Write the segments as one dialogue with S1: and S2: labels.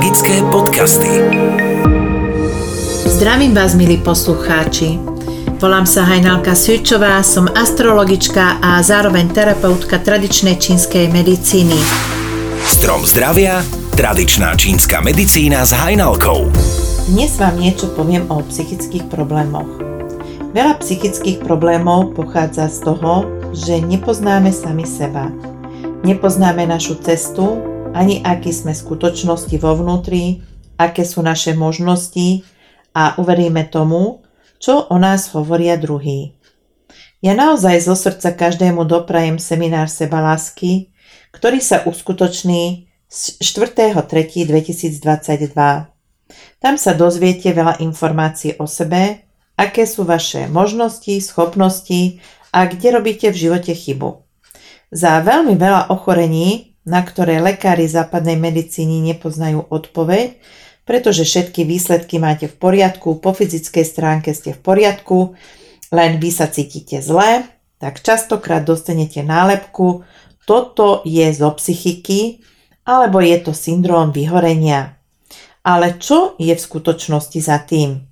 S1: Magické podcasty.
S2: Zdravím vás, milí poslucháči. Volám sa Hajnalka Svičová, som astrologička a zároveň terapeutka tradičnej čínskej medicíny.
S1: Strom zdravia, tradičná čínska medicína s Hajnalkou.
S2: Dnes vám niečo poviem o psychických problémoch. Veľa psychických problémov pochádza z toho, že nepoznáme sami seba. Nepoznáme našu cestu, ani aký sme skutočnosti vo vnútri, aké sú naše možnosti a uveríme tomu, čo o nás hovoria druhí. Ja naozaj zo srdca každému doprajem seminár seba lásky, ktorý sa uskutoční 4.3.2022. Tam sa dozviete veľa informácií o sebe, aké sú vaše možnosti, schopnosti a kde robíte v živote chybu. Za veľmi veľa ochorení na ktoré lekári západnej medicíny nepoznajú odpoveď, pretože všetky výsledky máte v poriadku, po fyzickej stránke ste v poriadku, len vy sa cítite zle, tak častokrát dostanete nálepku, toto je zo psychiky, alebo je to syndrom vyhorenia. Ale čo je v skutočnosti za tým?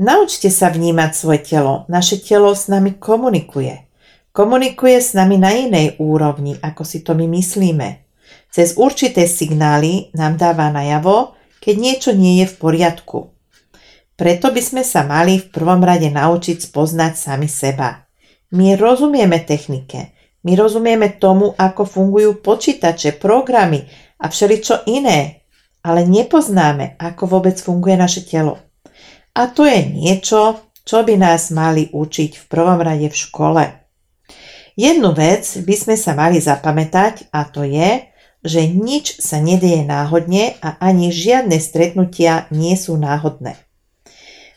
S2: Naučte sa vnímať svoje telo. Naše telo s nami komunikuje. Komunikuje s nami na inej úrovni, ako si to my myslíme. Cez určité signály nám dáva najavo, keď niečo nie je v poriadku. Preto by sme sa mali v prvom rade naučiť spoznať sami seba. My rozumieme technike, my rozumieme tomu, ako fungujú počítače, programy a všeličo iné, ale nepoznáme, ako vôbec funguje naše telo. A to je niečo, čo by nás mali učiť v prvom rade v škole. Jednu vec by sme sa mali zapamätať a to je, že nič sa nedieje náhodne a ani žiadne stretnutia nie sú náhodné.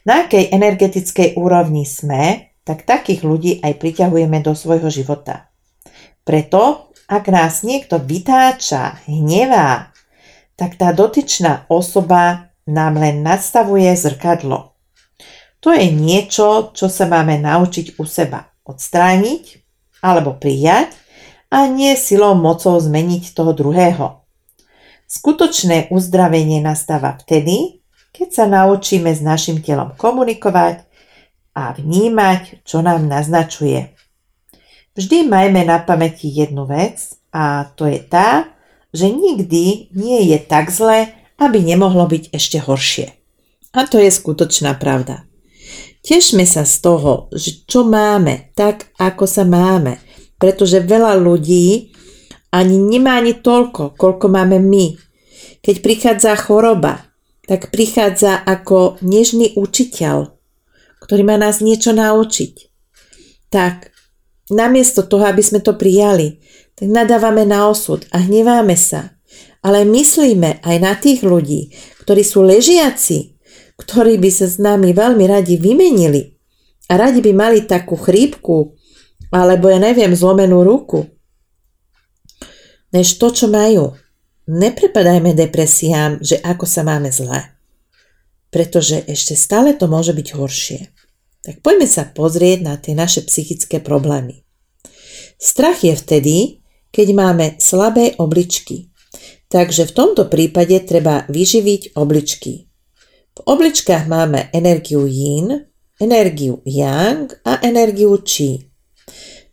S2: Na akej energetickej úrovni sme, tak takých ľudí aj priťahujeme do svojho života. Preto, ak nás niekto vytáča, hnevá, tak tá dotyčná osoba nám len nastavuje zrkadlo. To je niečo, čo sa máme naučiť u seba odstrániť alebo prijať a nie silou mocou zmeniť toho druhého. Skutočné uzdravenie nastáva vtedy, keď sa naučíme s našim telom komunikovať a vnímať, čo nám naznačuje. Vždy majme na pamäti jednu vec a to je tá, že nikdy nie je tak zle, aby nemohlo byť ešte horšie. A to je skutočná pravda. Tešme sa z toho, že čo máme, tak ako sa máme, pretože veľa ľudí ani nemá ani toľko, koľko máme my. Keď prichádza choroba, tak prichádza ako nežný učiteľ, ktorý má nás niečo naučiť. Tak namiesto toho, aby sme to prijali, tak nadávame na osud a hneváme sa. Ale myslíme aj na tých ľudí, ktorí sú ležiaci, ktorí by sa s nami veľmi radi vymenili a radi by mali takú chrípku alebo ja neviem, zlomenú ruku, než to, čo majú. Neprepadajme depresiám, že ako sa máme zle. Pretože ešte stále to môže byť horšie. Tak poďme sa pozrieť na tie naše psychické problémy. Strach je vtedy, keď máme slabé obličky. Takže v tomto prípade treba vyživiť obličky. V obličkách máme energiu yin, energiu yang a energiu chi.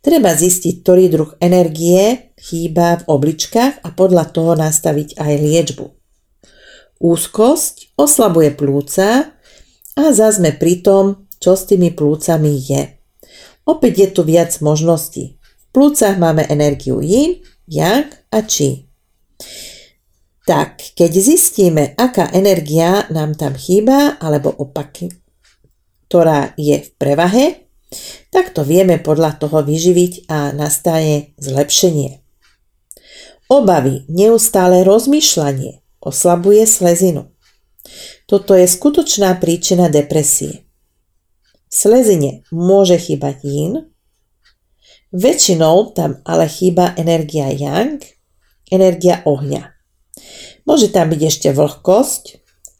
S2: Treba zistiť, ktorý druh energie chýba v obličkách a podľa toho nastaviť aj liečbu. Úzkosť oslabuje plúca a zazme pri tom, čo s tými plúcami je. Opäť je tu viac možností. V plúcach máme energiu yin, yang a chi. Tak, keď zistíme, aká energia nám tam chýba, alebo opaky, ktorá je v prevahe, tak to vieme podľa toho vyživiť a nastane zlepšenie. Obavy, neustále rozmýšľanie oslabuje slezinu. Toto je skutočná príčina depresie. V slezine môže chýbať yin, väčšinou tam ale chýba energia yang, energia ohňa. Môže tam byť ešte vlhkosť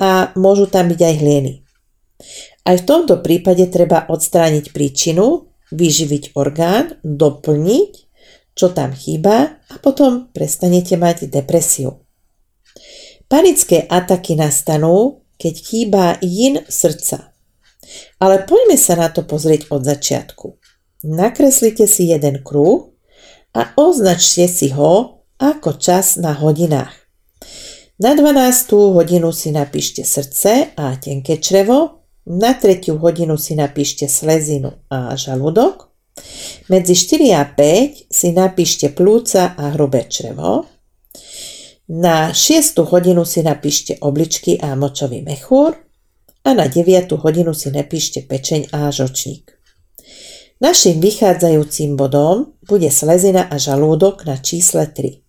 S2: a môžu tam byť aj hlieny. Aj v tomto prípade treba odstrániť príčinu, vyživiť orgán, doplniť, čo tam chýba a potom prestanete mať depresiu. Panické ataky nastanú, keď chýba jin srdca. Ale poďme sa na to pozrieť od začiatku. Nakreslite si jeden kruh a označte si ho ako čas na hodinách. Na 12. hodinu si napíšte srdce a tenké črevo, na 3. hodinu si napíšte slezinu a žalúdok, medzi 4 a 5 si napíšte plúca a hrubé črevo, na 6. hodinu si napíšte obličky a močový mechúr a na 9. hodinu si napíšte pečeň a žočník. Našim vychádzajúcim bodom bude slezina a žalúdok na čísle 3.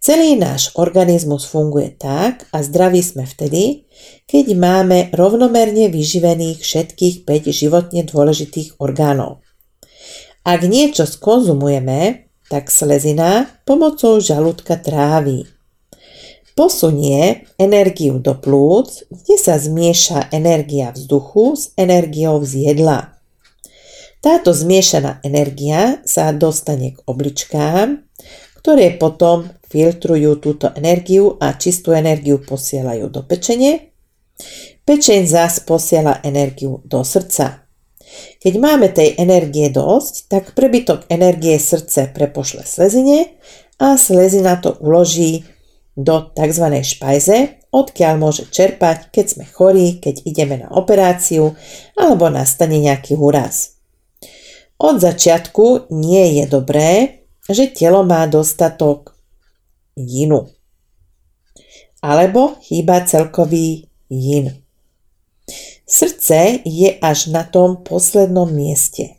S2: Celý náš organizmus funguje tak a zdraví sme vtedy, keď máme rovnomerne vyživených všetkých 5 životne dôležitých orgánov. Ak niečo skonzumujeme, tak slezina pomocou žalúdka tráví posunie energiu do plúc, kde sa zmieša energia vzduchu s energiou z jedla. Táto zmiešaná energia sa dostane k obličkám, ktoré potom filtrujú túto energiu a čistú energiu posielajú do pečenie. Pečeň zás posiela energiu do srdca. Keď máme tej energie dosť, tak prebytok energie srdce prepošle slezine a slezina to uloží do tzv. špajze, odkiaľ môže čerpať, keď sme chorí, keď ideme na operáciu alebo nastane nejaký úraz. Od začiatku nie je dobré, že telo má dostatok jinu. Alebo chýba celkový jin. Srdce je až na tom poslednom mieste.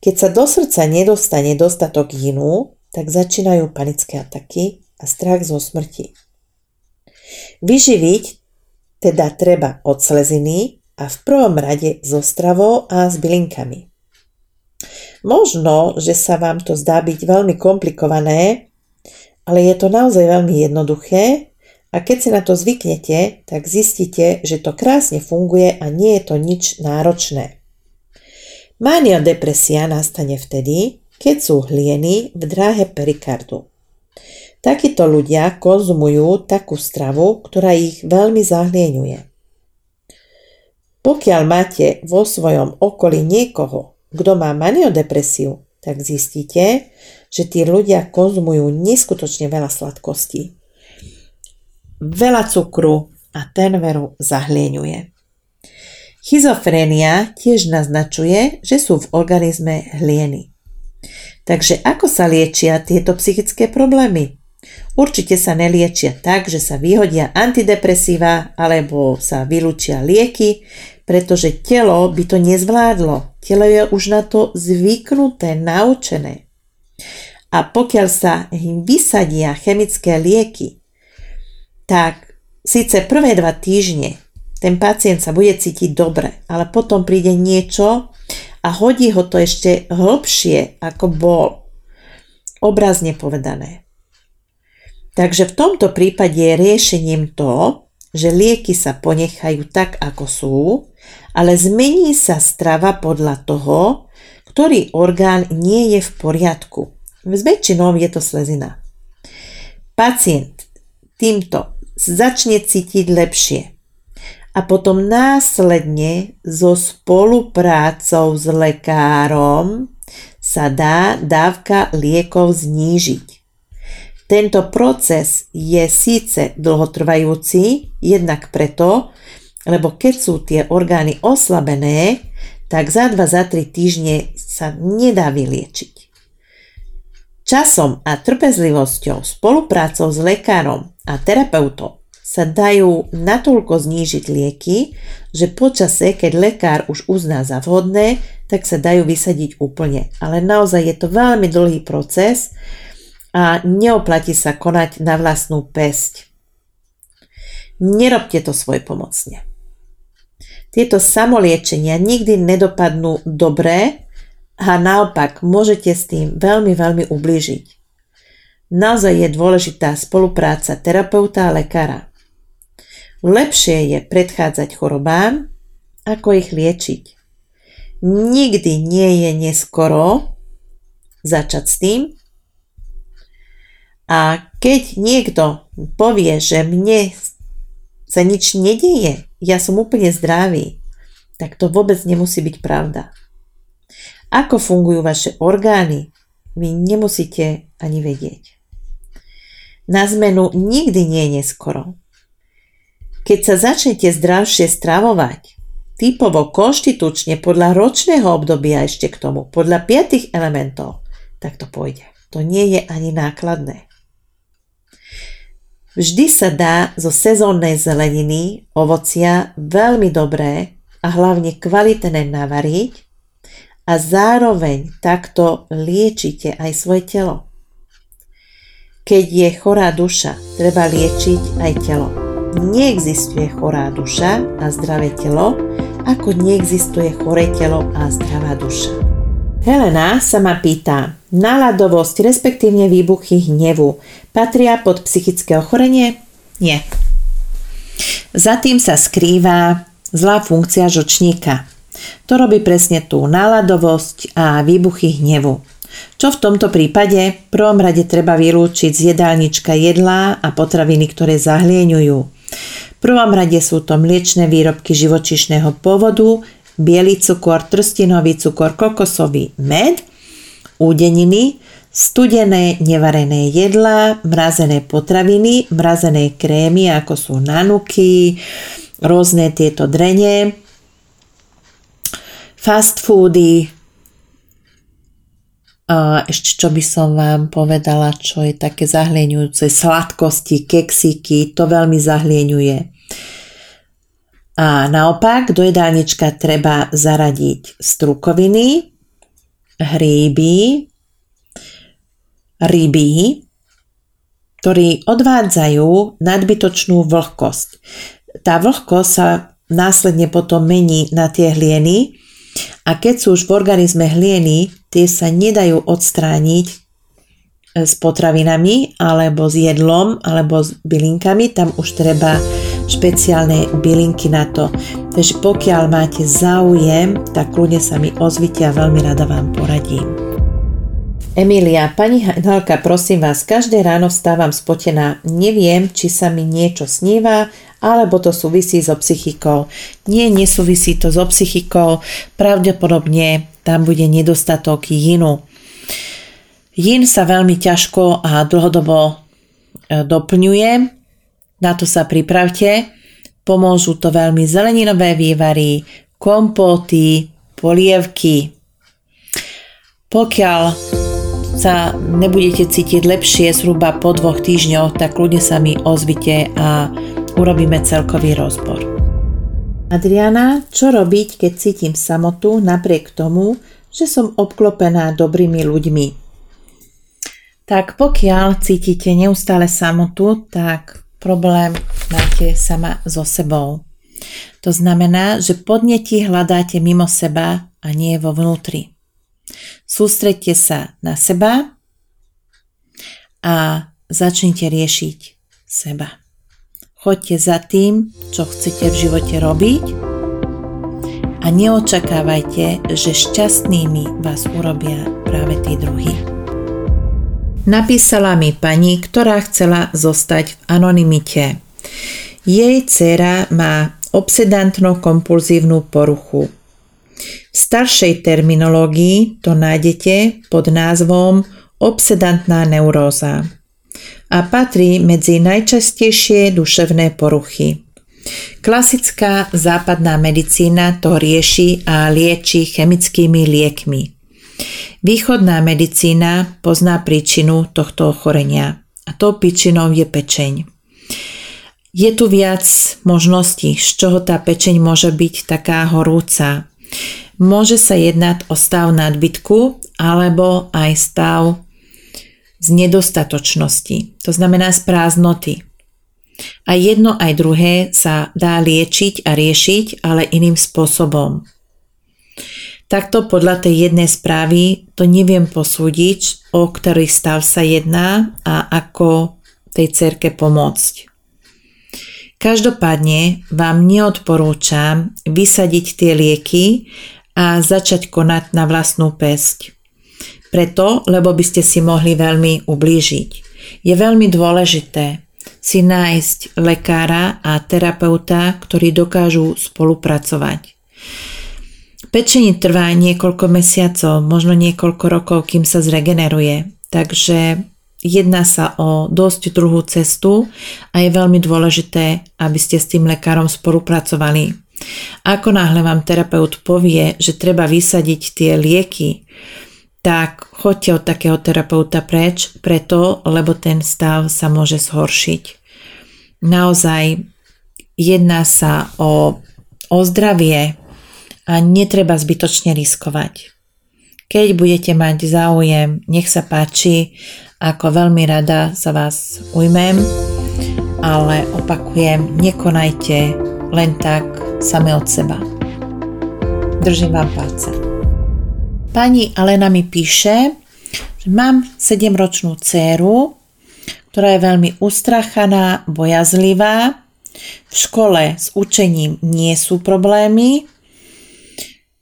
S2: Keď sa do srdca nedostane dostatok jinu, tak začínajú panické ataky a strach zo smrti. Vyživiť teda treba od sleziny a v prvom rade so stravou a s bylinkami. Možno, že sa vám to zdá byť veľmi komplikované, ale je to naozaj veľmi jednoduché a keď si na to zvyknete, tak zistíte, že to krásne funguje a nie je to nič náročné. Mánia depresia nastane vtedy, keď sú hlieny v dráhe perikardu. Takíto ľudia konzumujú takú stravu, ktorá ich veľmi zahlieňuje. Pokiaľ máte vo svojom okolí niekoho, kto má maniodepresiu, tak zistíte, že tí ľudia konzumujú neskutočne veľa sladkostí. Veľa cukru a ten veru zahlieňuje. Schizofrénia tiež naznačuje, že sú v organizme hlieny. Takže ako sa liečia tieto psychické problémy? Určite sa neliečia tak, že sa vyhodia antidepresíva alebo sa vylúčia lieky, pretože telo by to nezvládlo. Telo je už na to zvyknuté, naučené. A pokiaľ sa im vysadia chemické lieky, tak síce prvé dva týždne ten pacient sa bude cítiť dobre, ale potom príde niečo a hodí ho to ešte hlbšie, ako bol. Obrazne povedané. Takže v tomto prípade je riešením to, že lieky sa ponechajú tak, ako sú, ale zmení sa strava podľa toho, ktorý orgán nie je v poriadku. S väčšinou je to slezina. Pacient týmto začne cítiť lepšie a potom následne so spoluprácou s lekárom sa dá dávka liekov znížiť. Tento proces je síce dlhotrvajúci, jednak preto, lebo keď sú tie orgány oslabené, tak za 2 za 3 týždne sa nedá vyliečiť. Časom a trpezlivosťou, spoluprácou s lekárom a terapeutom sa dajú natoľko znížiť lieky, že počase, keď lekár už uzná za vhodné, tak sa dajú vysadiť úplne. Ale naozaj je to veľmi dlhý proces, a neoplatí sa konať na vlastnú pesť. Nerobte to svoj pomocne. Tieto samoliečenia nikdy nedopadnú dobre a naopak môžete s tým veľmi, veľmi ublížiť. Naozaj je dôležitá spolupráca terapeuta a lekára. Lepšie je predchádzať chorobám, ako ich liečiť. Nikdy nie je neskoro začať s tým, a keď niekto povie, že mne sa nič nedieje, ja som úplne zdravý, tak to vôbec nemusí byť pravda. Ako fungujú vaše orgány, vy nemusíte ani vedieť. Na zmenu nikdy nie je neskoro. Keď sa začnete zdravšie stravovať, typovo konštitučne podľa ročného obdobia ešte k tomu, podľa piatých elementov, tak to pôjde. To nie je ani nákladné. Vždy sa dá zo sezónnej zeleniny, ovocia veľmi dobré a hlavne kvalitné navariť a zároveň takto liečite aj svoje telo. Keď je chorá duša, treba liečiť aj telo. Neexistuje chorá duša a zdravé telo, ako neexistuje choré telo a zdravá duša. Helena sa ma pýta, náladovosť, respektívne výbuchy hnevu, patria pod psychické ochorenie? Nie. Za tým sa skrýva zlá funkcia žočníka. To robí presne tú náladovosť a výbuchy hnevu. Čo v tomto prípade? V prvom rade treba vylúčiť z jedálnička jedlá a potraviny, ktoré zahlieňujú. V prvom rade sú to mliečne výrobky živočišného pôvodu, biely cukor, trstinový cukor, kokosový med, údeniny, studené nevarené jedlá, mrazené potraviny, mrazené krémy, ako sú nanuky, rôzne tieto drene, fast foody, ešte čo by som vám povedala, čo je také zahlieňujúce, sladkosti, keksiky, to veľmi zahlieňuje. A naopak do jedálnička treba zaradiť strukoviny, hríby, ryby, ktorí odvádzajú nadbytočnú vlhkosť. Tá vlhkosť sa následne potom mení na tie hlieny a keď sú už v organizme hlieny, tie sa nedajú odstrániť s potravinami alebo s jedlom alebo s bylinkami, tam už treba špeciálne bylinky na to. Takže pokiaľ máte záujem, tak kľudne sa mi ozvite a veľmi rada vám poradím. Emília, pani Hajnalka, prosím vás, každé ráno vstávam spotená. Neviem, či sa mi niečo sníva, alebo to súvisí so psychikou. Nie, nesúvisí to so psychikou. Pravdepodobne tam bude nedostatok jinu. Jin sa veľmi ťažko a dlhodobo e, doplňuje, na to sa pripravte. Pomôžu to veľmi zeleninové vývary, kompóty, polievky. Pokiaľ sa nebudete cítiť lepšie zhruba po dvoch týždňoch, tak ľudia sa mi ozvite a urobíme celkový rozbor. Adriana, čo robiť, keď cítim samotu napriek tomu, že som obklopená dobrými ľuďmi? Tak pokiaľ cítite neustále samotu, tak problém máte sama so sebou. To znamená, že podnetí hľadáte mimo seba a nie vo vnútri. Sústredte sa na seba a začnite riešiť seba. Choďte za tým, čo chcete v živote robiť a neočakávajte, že šťastnými vás urobia práve tí druhí. Napísala mi pani, ktorá chcela zostať v anonimite. Jej dcera má obsedantno-kompulzívnu poruchu. V staršej terminológii to nájdete pod názvom obsedantná neuróza a patrí medzi najčastejšie duševné poruchy. Klasická západná medicína to rieši a lieči chemickými liekmi. Východná medicína pozná príčinu tohto ochorenia a tou príčinou je pečeň. Je tu viac možností, z čoho tá pečeň môže byť taká horúca. Môže sa jednať o stav nadbytku alebo aj stav z nedostatočnosti, to znamená z prázdnoty. A jedno aj druhé sa dá liečiť a riešiť, ale iným spôsobom. Takto podľa tej jednej správy to neviem posúdiť, o ktorý stav sa jedná a ako tej cerke pomôcť. Každopádne vám neodporúčam vysadiť tie lieky a začať konať na vlastnú pesť. Preto, lebo by ste si mohli veľmi ublížiť. Je veľmi dôležité si nájsť lekára a terapeuta, ktorí dokážu spolupracovať. Pečenie trvá niekoľko mesiacov, možno niekoľko rokov, kým sa zregeneruje. Takže jedná sa o dosť druhú cestu a je veľmi dôležité, aby ste s tým lekárom spolupracovali. Ako náhle vám terapeut povie, že treba vysadiť tie lieky, tak choďte od takého terapeuta preč, preto, lebo ten stav sa môže zhoršiť. Naozaj jedná sa o, o zdravie a netreba zbytočne riskovať. Keď budete mať záujem, nech sa páči, ako veľmi rada sa vás ujmem, ale opakujem, nekonajte len tak same od seba. Držím vám palce. Pani Alena mi píše, že mám 7-ročnú dceru, ktorá je veľmi ustrachaná, bojazlivá. V škole s učením nie sú problémy.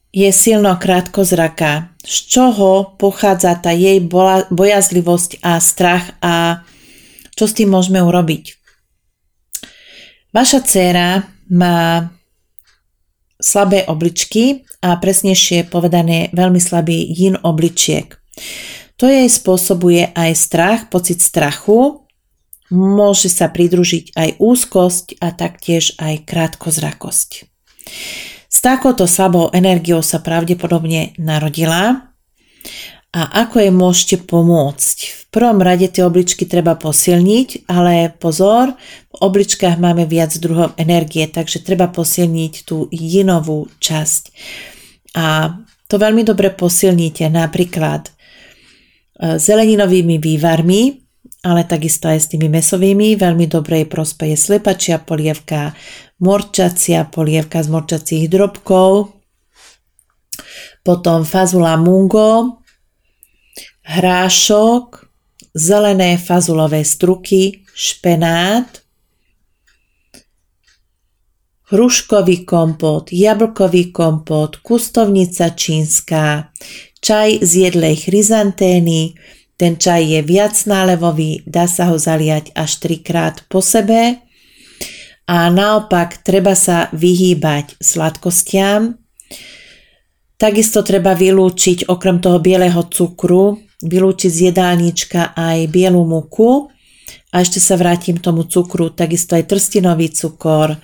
S2: Je silno krátkozraká. Z čoho pochádza tá jej bojazlivosť a strach a čo s tým môžeme urobiť? Vaša dcéra má slabé obličky a presnejšie povedané veľmi slabý yin obličiek. To jej spôsobuje aj strach, pocit strachu, môže sa pridružiť aj úzkosť a taktiež aj krátkozrakosť. S takouto slabou energiou sa pravdepodobne narodila a ako jej môžete pomôcť? V prvom rade tie obličky treba posilniť, ale pozor, v obličkách máme viac druhov energie, takže treba posilniť tú jinovú časť. A to veľmi dobre posilníte napríklad e, zeleninovými vývarmi, ale takisto aj s tými mesovými. Veľmi dobrej prospeje slepačia polievka, morčacia polievka z morčacích drobkov, potom fazula mungo, hrášok, zelené fazulové struky, špenát, hruškový kompot, jablkový kompot, kustovnica čínska, čaj z jedlej chryzantény, ten čaj je viac nálevový, dá sa ho zaliať až trikrát po sebe a naopak treba sa vyhýbať sladkostiam. Takisto treba vylúčiť okrem toho bieleho cukru vylúčiť z jedálnička aj bielu múku a ešte sa vrátim tomu cukru, takisto aj trstinový cukor,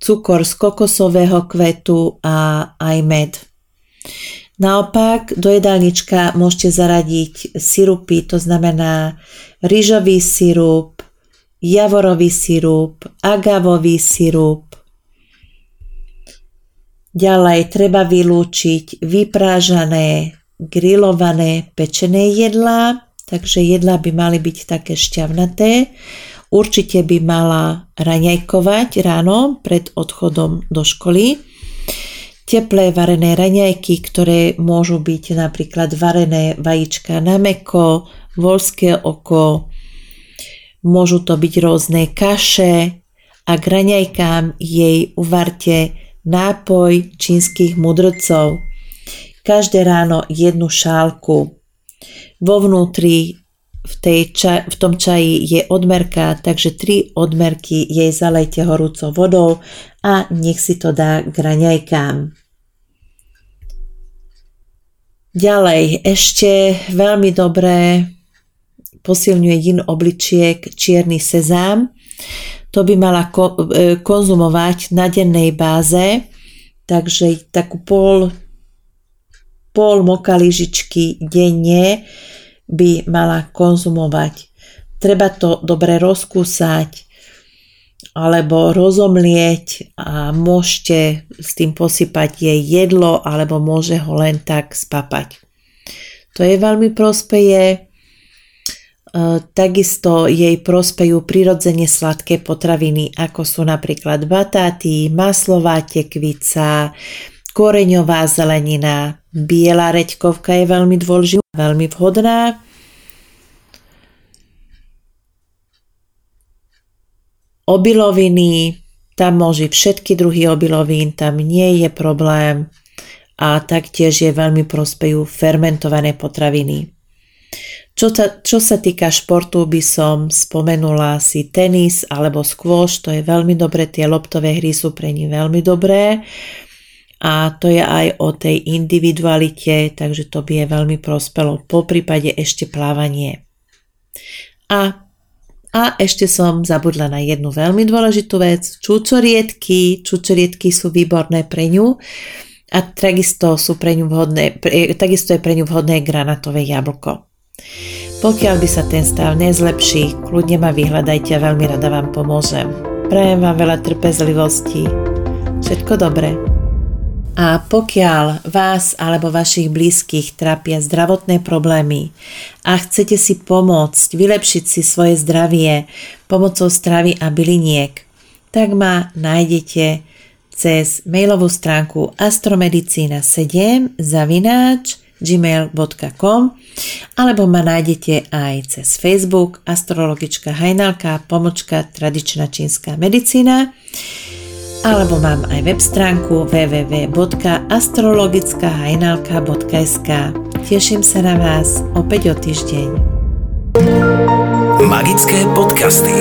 S2: cukor z kokosového kvetu a aj med. Naopak do jedálnička môžete zaradiť sirupy, to znamená rýžový sirup, javorový sirup, agavový sirup. Ďalej treba vylúčiť vyprážané grillované pečené jedlá, takže jedlá by mali byť také šťavnaté. Určite by mala raňajkovať ráno pred odchodom do školy. Teplé varené raňajky, ktoré môžu byť napríklad varené vajíčka na meko, volské oko, môžu to byť rôzne kaše a k raňajkám jej uvarte nápoj čínskych mudrcov každé ráno jednu šálku. Vo vnútri v, tej ča- v tom čaji je odmerka, takže tri odmerky jej zalejte horúcou vodou a nech si to dá k raňajkám. Ďalej, ešte veľmi dobré posilňuje jin obličiek čierny sezám. To by mala ko- e, konzumovať na dennej báze, takže takú pol pol moka lyžičky denne by mala konzumovať. Treba to dobre rozkúsať alebo rozomlieť a môžete s tým posypať jej jedlo alebo môže ho len tak spapať. To je veľmi prospeje. E, takisto jej prospejú prirodzene sladké potraviny, ako sú napríklad batáty, maslová tekvica, koreňová zelenina, biela reďkovka je veľmi dôležitá, veľmi vhodná. Obiloviny, tam môže všetky druhy obilovín, tam nie je problém a taktiež je veľmi prospejú fermentované potraviny. Čo, ta, čo sa týka športu, by som spomenula si tenis alebo squash, to je veľmi dobré, tie loptové hry sú pre ní veľmi dobré a to je aj o tej individualite, takže to by je veľmi prospelo. Po prípade ešte plávanie. A, a ešte som zabudla na jednu veľmi dôležitú vec. Čučoriedky. Čučoriedky sú výborné pre ňu a takisto, sú pre ňu vhodné, takisto je pre ňu vhodné granatové jablko. Pokiaľ by sa ten stav nezlepší, kľudne ma vyhľadajte a veľmi rada vám pomôžem. Prajem vám veľa trpezlivosti. Všetko dobré. A pokiaľ vás alebo vašich blízkych trápia zdravotné problémy a chcete si pomôcť vylepšiť si svoje zdravie pomocou stravy a byliniek, tak ma nájdete cez mailovú stránku astromedicina7 zavináč gmail.com alebo ma nájdete aj cez Facebook astrologička Hajnalka pomočka tradičná čínska medicína alebo mám aj web stránku www.astrologickahajnalka.sk Teším sa na vás opäť o týždeň.
S1: Magické podcasty